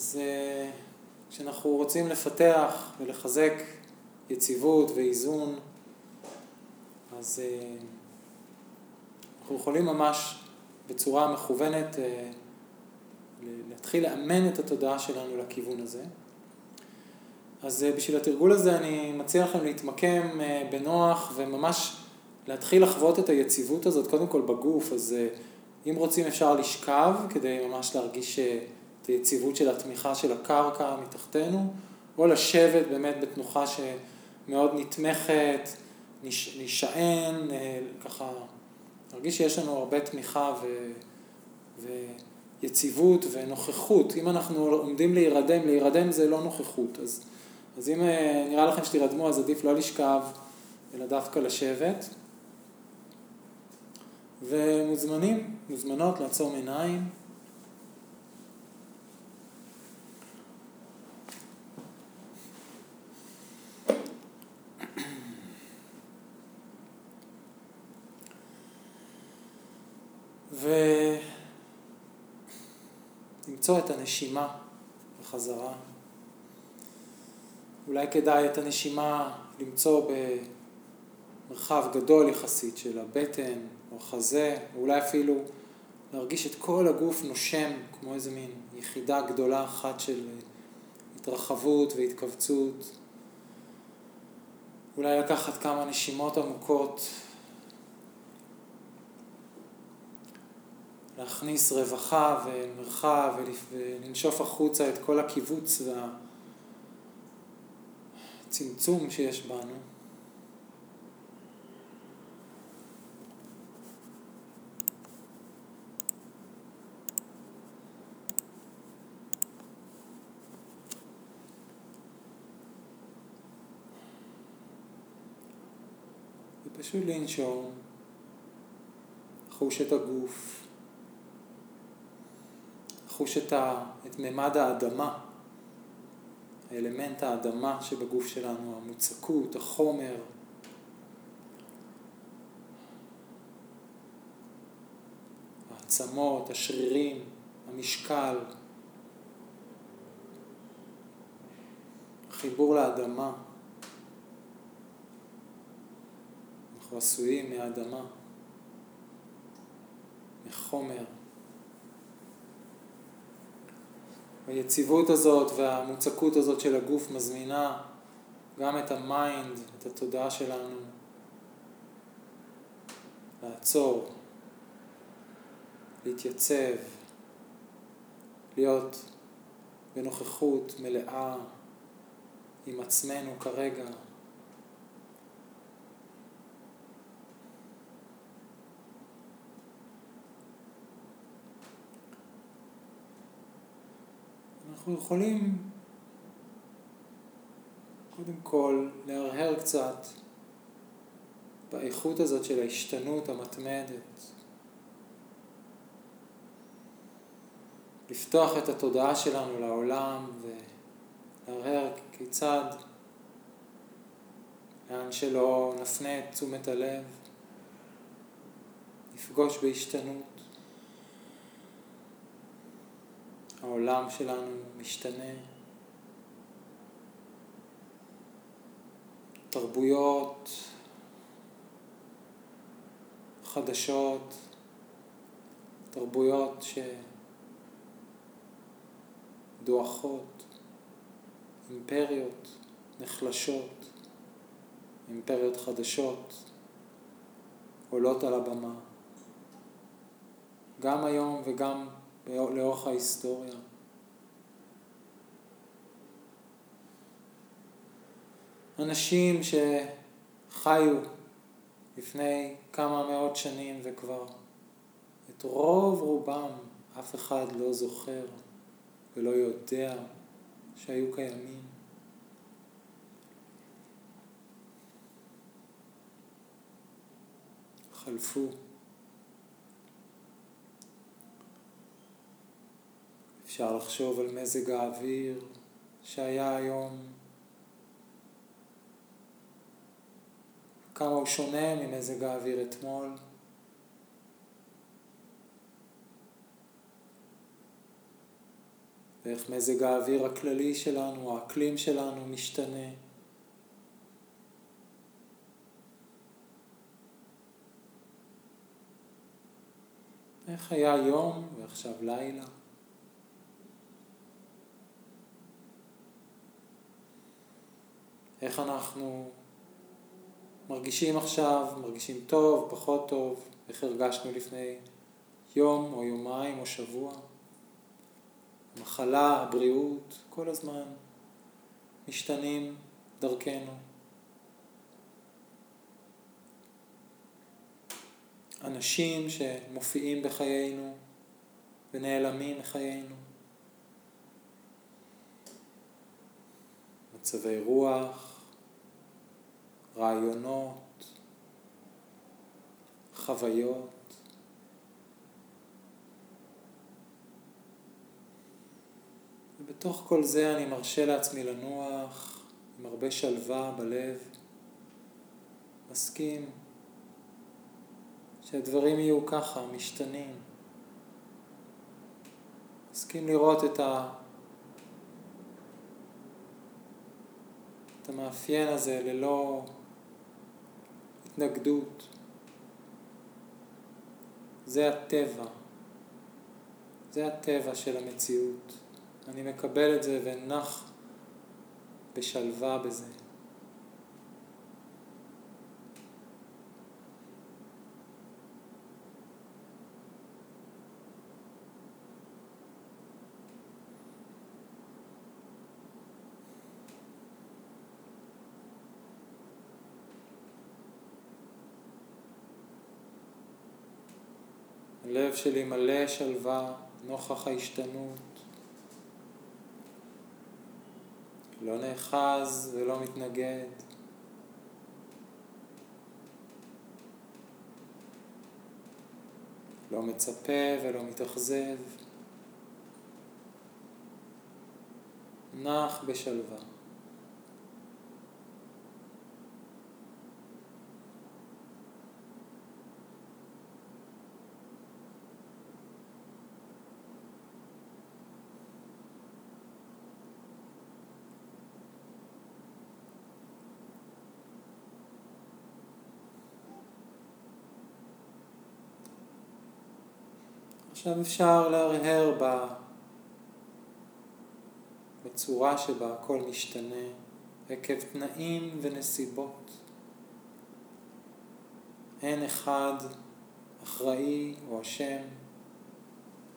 אז אה, כשאנחנו רוצים לפתח ולחזק יציבות ואיזון, אז אה, אנחנו יכולים ממש בצורה מכוונת אה, להתחיל לאמן את התודעה שלנו לכיוון הזה. אז בשביל התרגול הזה אני מציע לכם להתמקם בנוח וממש להתחיל לחוות את היציבות הזאת, קודם כל בגוף, אז אם רוצים אפשר לשכב כדי ממש להרגיש את היציבות של התמיכה של הקרקע מתחתנו, או לשבת באמת בתנוחה שמאוד נתמכת, נשען, אה, ככה, להרגיש שיש לנו הרבה תמיכה ו... ויציבות ונוכחות. אם אנחנו עומדים להירדם, להירדם זה לא נוכחות. אז, אז אם אה, נראה לכם שתירדמו, אז עדיף לא לשכב, אלא דווקא לשבת. ומוזמנים, מוזמנות לעצום עיניים. ולמצוא את הנשימה בחזרה. אולי כדאי את הנשימה למצוא במרחב גדול יחסית של הבטן או החזה, או אולי אפילו להרגיש את כל הגוף נושם כמו איזה מין יחידה גדולה אחת של התרחבות והתכווצות. אולי לקחת כמה נשימות עמוקות להכניס רווחה ומרחב ולנשוף החוצה את כל הקיבוץ והצמצום שיש בנו. ופשוט לנשום, לחוש את הגוף. לחוש את, ה, את ממד האדמה, האלמנט האדמה שבגוף שלנו, המוצקות, החומר. העצמות, השרירים, המשקל, החיבור לאדמה. אנחנו עשויים מהאדמה, מחומר. היציבות הזאת והמוצקות הזאת של הגוף מזמינה גם את ה mind, את התודעה שלנו, לעצור, להתייצב, להיות בנוכחות מלאה עם עצמנו כרגע. אנחנו יכולים קודם כל להרהר קצת באיכות הזאת של ההשתנות המתמדת. לפתוח את התודעה שלנו לעולם ולהרהר כיצד, לאן שלא נפנה את תשומת הלב, נפגוש בהשתנות. העולם שלנו משתנה. תרבויות חדשות, תרבויות שדועכות, אימפריות נחלשות, אימפריות חדשות עולות על הבמה. גם היום וגם לאורך ההיסטוריה. אנשים שחיו לפני כמה מאות שנים וכבר את רוב רובם אף אחד לא זוכר ולא יודע שהיו קיימים. חלפו. אפשר לחשוב על מזג האוויר שהיה היום, כמה הוא שונה ממזג האוויר אתמול. ואיך מזג האוויר הכללי שלנו, האקלים שלנו משתנה. איך היה יום ועכשיו לילה? איך אנחנו מרגישים עכשיו, מרגישים טוב, פחות טוב, איך הרגשנו לפני יום או יומיים או שבוע. המחלה, הבריאות, כל הזמן משתנים דרכנו. אנשים שמופיעים בחיינו ונעלמים מחיינו. מצבי רוח, רעיונות, חוויות. ובתוך כל זה אני מרשה לעצמי לנוח עם הרבה שלווה בלב, מסכים שהדברים יהיו ככה, משתנים. מסכים לראות את, ה... את המאפיין הזה ללא התנגדות. זה הטבע. זה הטבע של המציאות. אני מקבל את זה ונח בשלווה בזה. הלב שלי מלא שלווה נוכח ההשתנות. לא נאחז ולא מתנגד. לא מצפה ולא מתאכזב. נח בשלווה. עכשיו אפשר להרהר ב... בצורה שבה הכל משתנה עקב תנאים ונסיבות. אין אחד אחראי או אשם,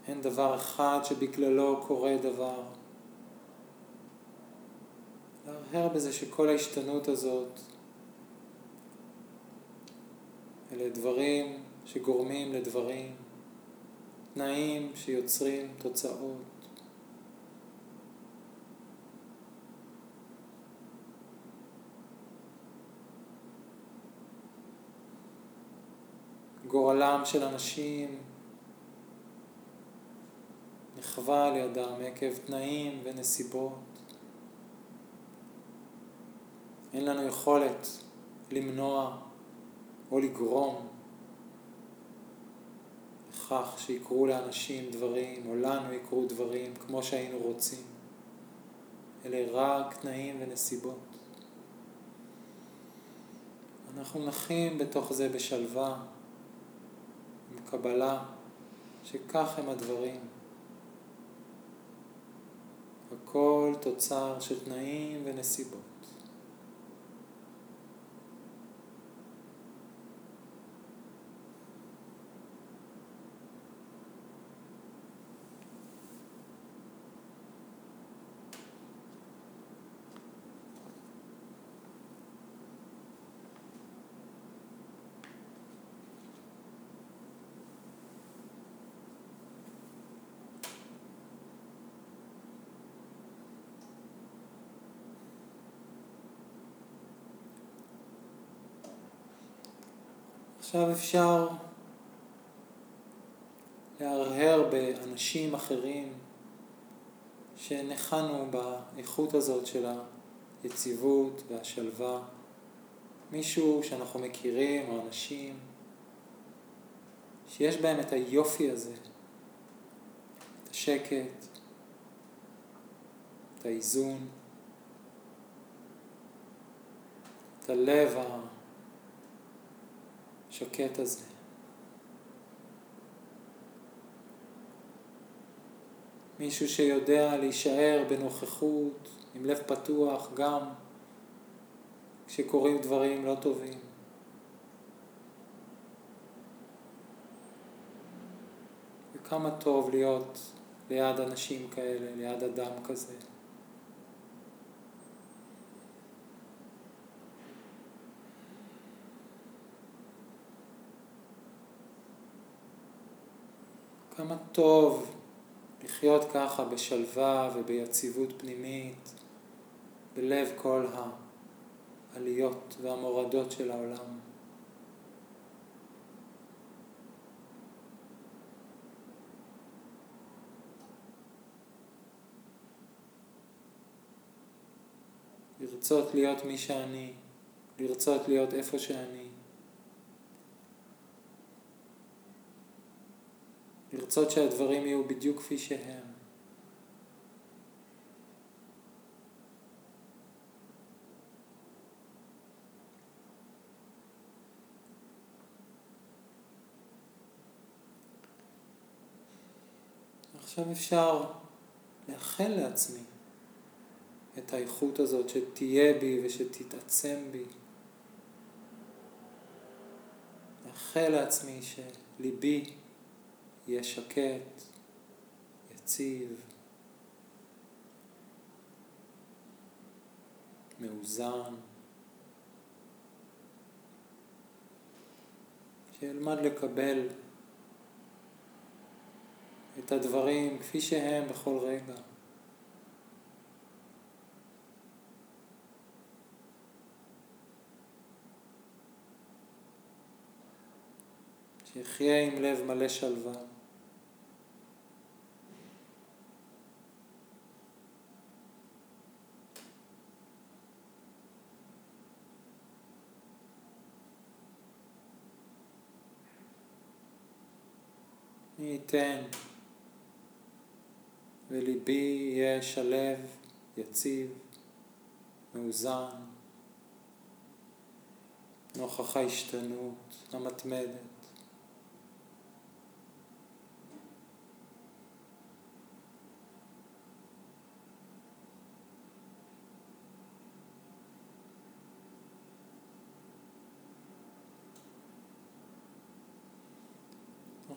אין דבר אחד שבגללו קורה דבר. להרהר בזה שכל ההשתנות הזאת אלה דברים שגורמים לדברים תנאים שיוצרים תוצאות. גורלם של אנשים נחווה על ידם עקב תנאים ונסיבות. אין לנו יכולת למנוע או לגרום לכך שיקרו לאנשים דברים, או לנו יקרו דברים כמו שהיינו רוצים. אלה רק תנאים ונסיבות. אנחנו נחים בתוך זה בשלווה, עם קבלה, שכך הם הדברים. הכל תוצר של תנאים ונסיבות. עכשיו אפשר להרהר באנשים אחרים שניחנו באיכות הזאת של היציבות והשלווה. מישהו שאנחנו מכירים או אנשים שיש בהם את היופי הזה, את השקט, את האיזון, את הלב השקט הזה. מישהו שיודע להישאר בנוכחות, עם לב פתוח, גם כשקורים דברים לא טובים. וכמה טוב להיות ליד אנשים כאלה, ליד אדם כזה. כמה טוב לחיות ככה בשלווה וביציבות פנימית, בלב כל העליות והמורדות של העולם. לרצות להיות מי שאני, לרצות להיות איפה שאני. לרצות שהדברים יהיו בדיוק כפי שהם. עכשיו אפשר לאחל לעצמי את האיכות הזאת שתהיה בי ושתתעצם בי. לאחל לעצמי שליבי יהיה שקט, יציב, מאוזן, שילמד לקבל את הדברים כפי שהם בכל רגע. שיחיה עם לב מלא שלווה. ייתן וליבי יהיה שלב, יציב, מאוזן, נוכח ההשתנות המתמדת.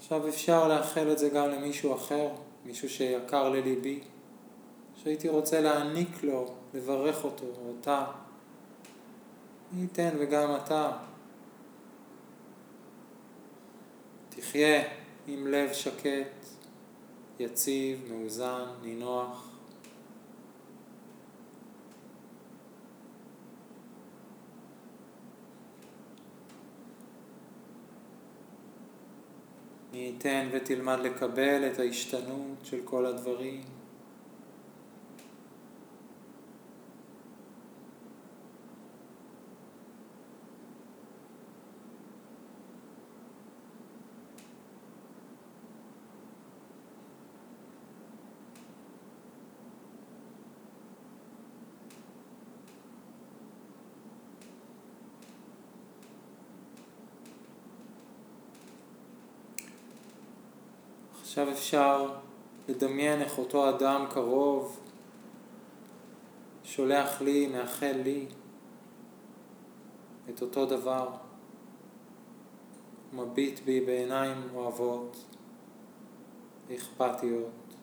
עכשיו אפשר לאחל את זה גם למישהו אחר, מישהו שיקר לליבי, שהייתי רוצה להעניק לו, לברך אותו, או אותה. מי ייתן וגם אתה תחיה עם לב שקט, יציב, מאוזן, נינוח. מי ייתן ותלמד לקבל את ההשתנות של כל הדברים. עכשיו אפשר לדמיין איך אותו אדם קרוב שולח לי, מאחל לי את אותו דבר, מביט בי בעיניים אוהבות, אכפתיות,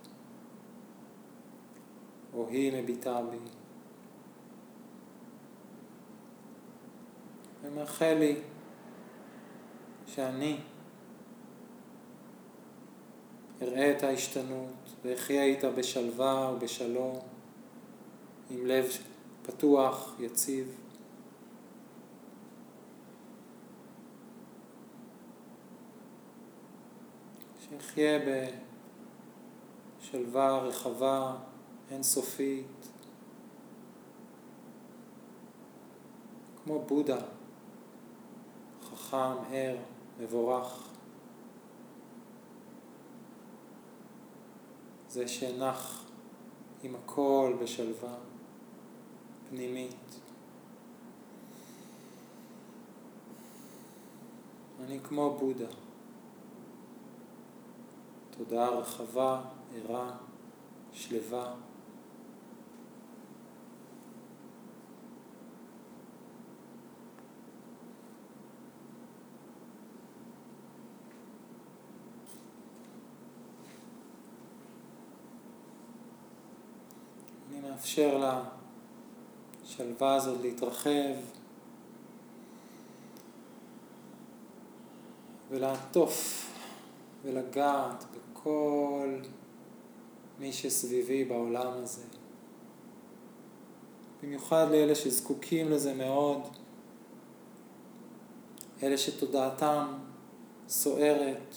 או היא מביטה בי. ומאחל לי שאני אראה את ההשתנות ואחיה איתה בשלווה ובשלום, עם לב פתוח, יציב. שאחיה בשלווה רחבה, אינסופית, כמו בודה, חכם, ער, מבורך. זה שנח עם הכל בשלווה פנימית. אני כמו בודה. תודעה רחבה, ערה, שלווה. אני מאפשר לשלווה הזאת להתרחב ולעטוף ולגעת בכל מי שסביבי בעולם הזה. במיוחד לאלה שזקוקים לזה מאוד, אלה שתודעתם סוערת,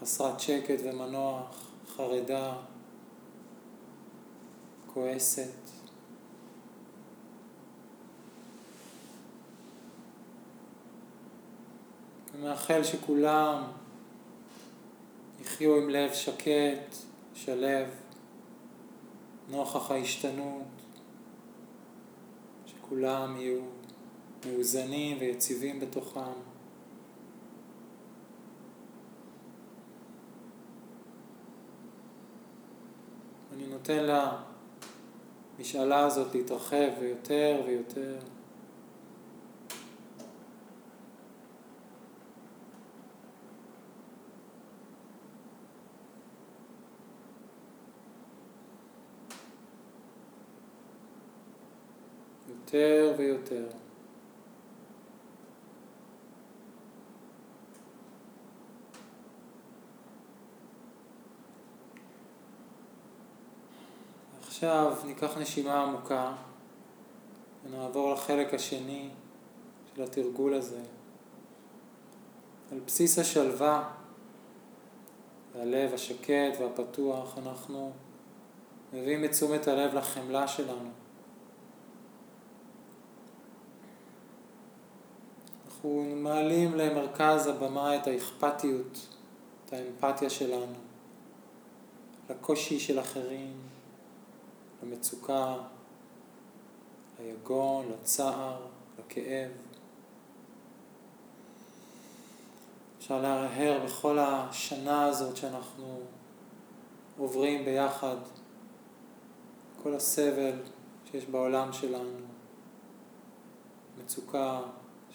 חסרת שקט ומנוח, חרדה, כועסת. ומאחל שכולם יחיו עם לב שקט, שלב, נוכח ההשתנות, שכולם יהיו מאוזנים ויציבים בתוכם. אני נותן למשאלה הזאת להתרחב ויותר ויותר. יותר ויותר. עכשיו ניקח נשימה עמוקה ונעבור לחלק השני של התרגול הזה. על בסיס השלווה והלב השקט והפתוח אנחנו מביאים את תשומת הלב לחמלה שלנו. אנחנו מעלים למרכז הבמה את האכפתיות, את האמפתיה שלנו, לקושי של אחרים, למצוקה, ליגון, לצער, לכאב. אפשר להרהר בכל השנה הזאת שאנחנו עוברים ביחד, כל הסבל שיש בעולם שלנו, מצוקה,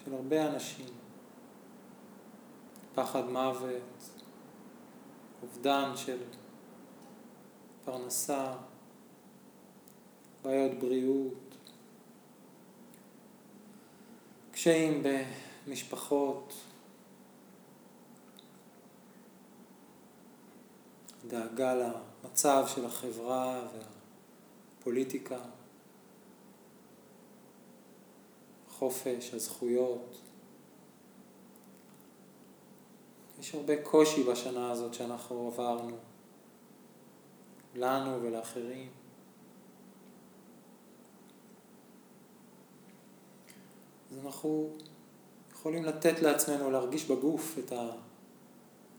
של הרבה אנשים. פחד מוות, אובדן של פרנסה, בעיות בריאות, קשיים במשפחות, דאגה למצב של החברה והפוליטיקה. החופש, הזכויות. יש הרבה קושי בשנה הזאת שאנחנו עברנו, לנו ולאחרים. אז אנחנו יכולים לתת לעצמנו להרגיש בגוף את, ה,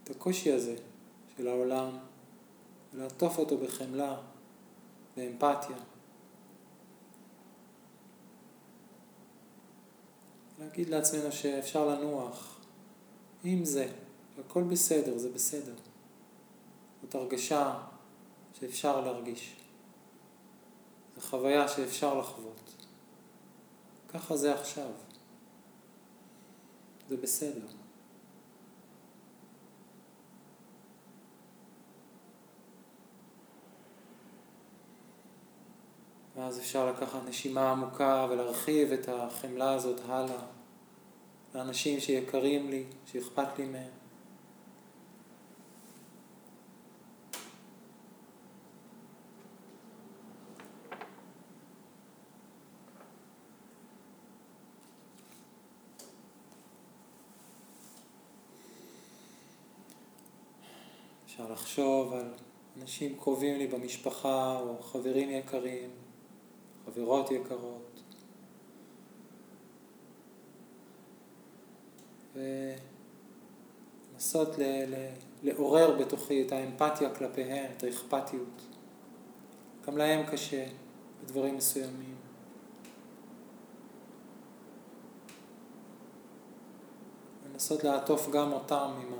את הקושי הזה של העולם, ולעטוף אותו בחמלה, באמפתיה. להגיד לעצמנו שאפשר לנוח עם זה, הכל בסדר, זה בסדר. זאת הרגשה שאפשר להרגיש. זו חוויה שאפשר לחוות. ככה זה עכשיו. זה בסדר. ואז אפשר לקחת נשימה עמוקה ולהרחיב את החמלה הזאת הלאה לאנשים שיקרים לי, שאכפת לי מהם. אפשר לחשוב על אנשים קרובים לי במשפחה או חברים יקרים. חברות יקרות. ולנסות ל- ל- לעורר בתוכי את האמפתיה כלפיהם, את האכפתיות. גם להם קשה בדברים מסוימים. לנסות לעטוף גם אותם עם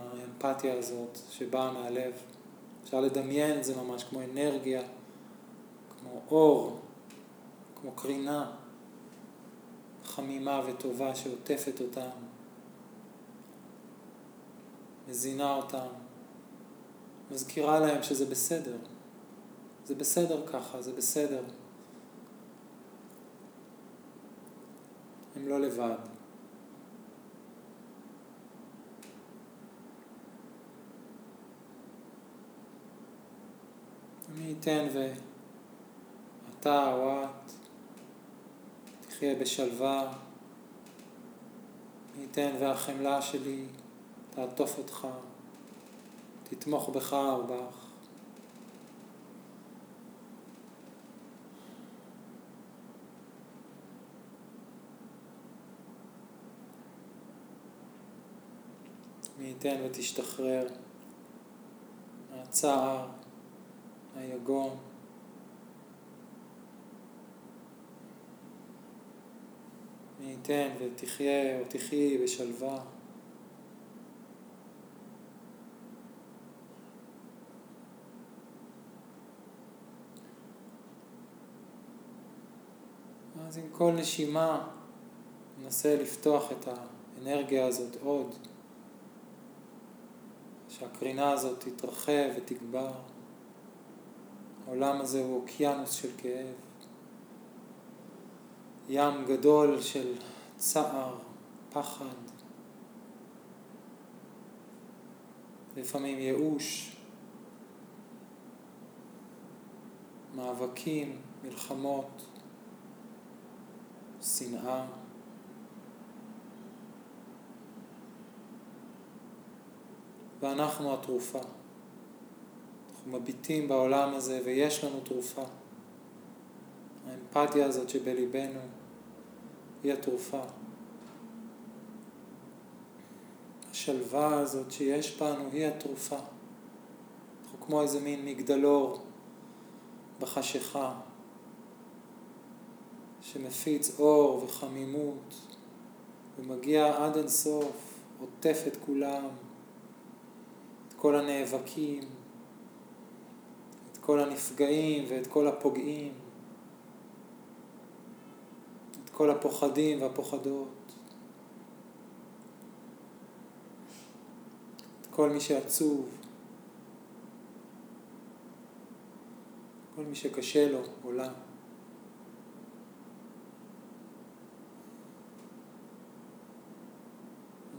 האמפתיה הזאת שבאה מהלב. אפשר לדמיין את זה ממש כמו אנרגיה, כמו אור, כמו קרינה חמימה וטובה שעוטפת אותם, מזינה אותם, מזכירה להם שזה בסדר. זה בסדר ככה, זה בסדר. הם לא לבד. מי ייתן ואתה או את תחיה בשלווה, מי ייתן והחמלה שלי תעטוף אותך, תתמוך בך או בך. מי ייתן ותשתחרר מהצער, היגון. מי ייתן ותחיה או תחי בשלווה. אז עם כל נשימה ננסה לפתוח את האנרגיה הזאת עוד, שהקרינה הזאת תתרחב ותגבר. העולם הזה הוא אוקיינוס של כאב, ים גדול של צער, פחד, לפעמים ייאוש, מאבקים, מלחמות, שנאה. ואנחנו התרופה. אנחנו מביטים בעולם הזה ויש לנו תרופה. האמפתיה הזאת שבליבנו היא התרופה. השלווה הזאת שיש בנו היא התרופה. אנחנו כמו איזה מין מגדלור בחשיכה שמפיץ אור וחמימות ומגיע עד אינסוף, עוטף את כולם, את כל הנאבקים, כל הנפגעים ואת כל הפוגעים, את כל הפוחדים והפוחדות, את כל מי שעצוב, כל מי שקשה לו או.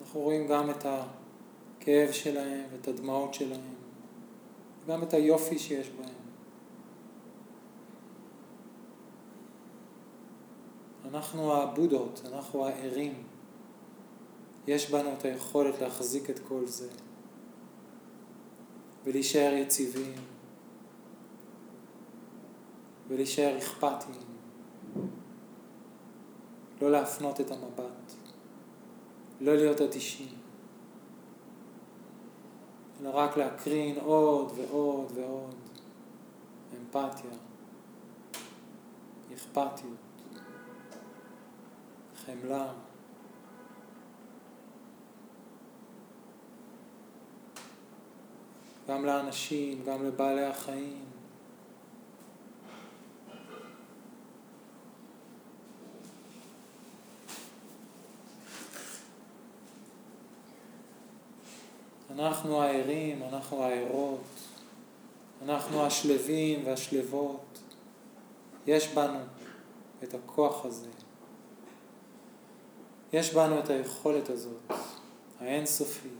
אנחנו רואים גם את הכאב שלהם ואת הדמעות שלהם. גם את היופי שיש בהם. אנחנו הבודות, אנחנו הערים. יש בנו את היכולת להחזיק את כל זה. ולהישאר יציבים. ולהישאר אכפתיים, לא להפנות את המבט, לא להיות אדישים. אלא רק להקרין עוד ועוד ועוד. אמפתיה, אכפתיות, חמלה. גם לאנשים, גם לבעלי החיים. אנחנו הערים, אנחנו הערות, אנחנו השלווים והשלוות. יש בנו את הכוח הזה. יש בנו את היכולת הזאת, האינסופית.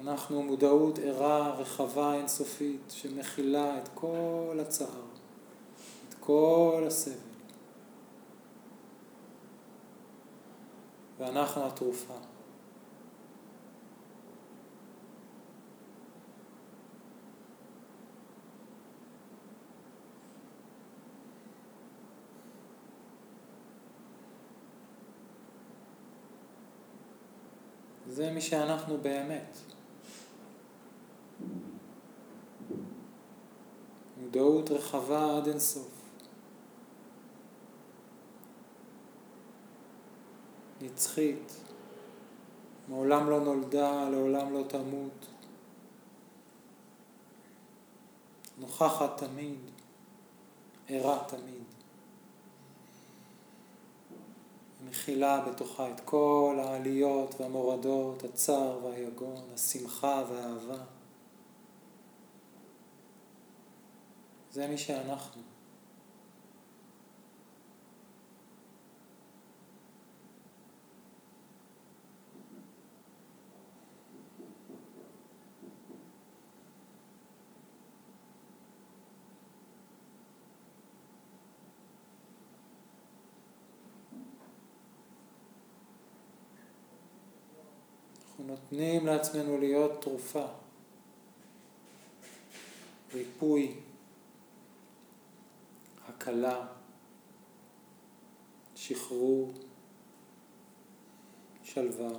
אנחנו מודעות ערה, רחבה, אינסופית, שמכילה את כל הצער, את כל הסבל. ואנחנו התרופה. זה מי שאנחנו באמת. מודעות רחבה עד אינסוף. נצחית, מעולם לא נולדה, לעולם לא תמות. נוכחת תמיד, ערה תמיד. מכילה בתוכה את כל העליות והמורדות, הצער והיגון, השמחה והאהבה. זה מי שאנחנו. אנחנו נותנים לעצמנו להיות תרופה, ריפוי, הקלה, שחרור, שלווה.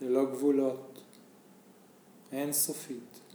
ללא גבולות, אינסופית.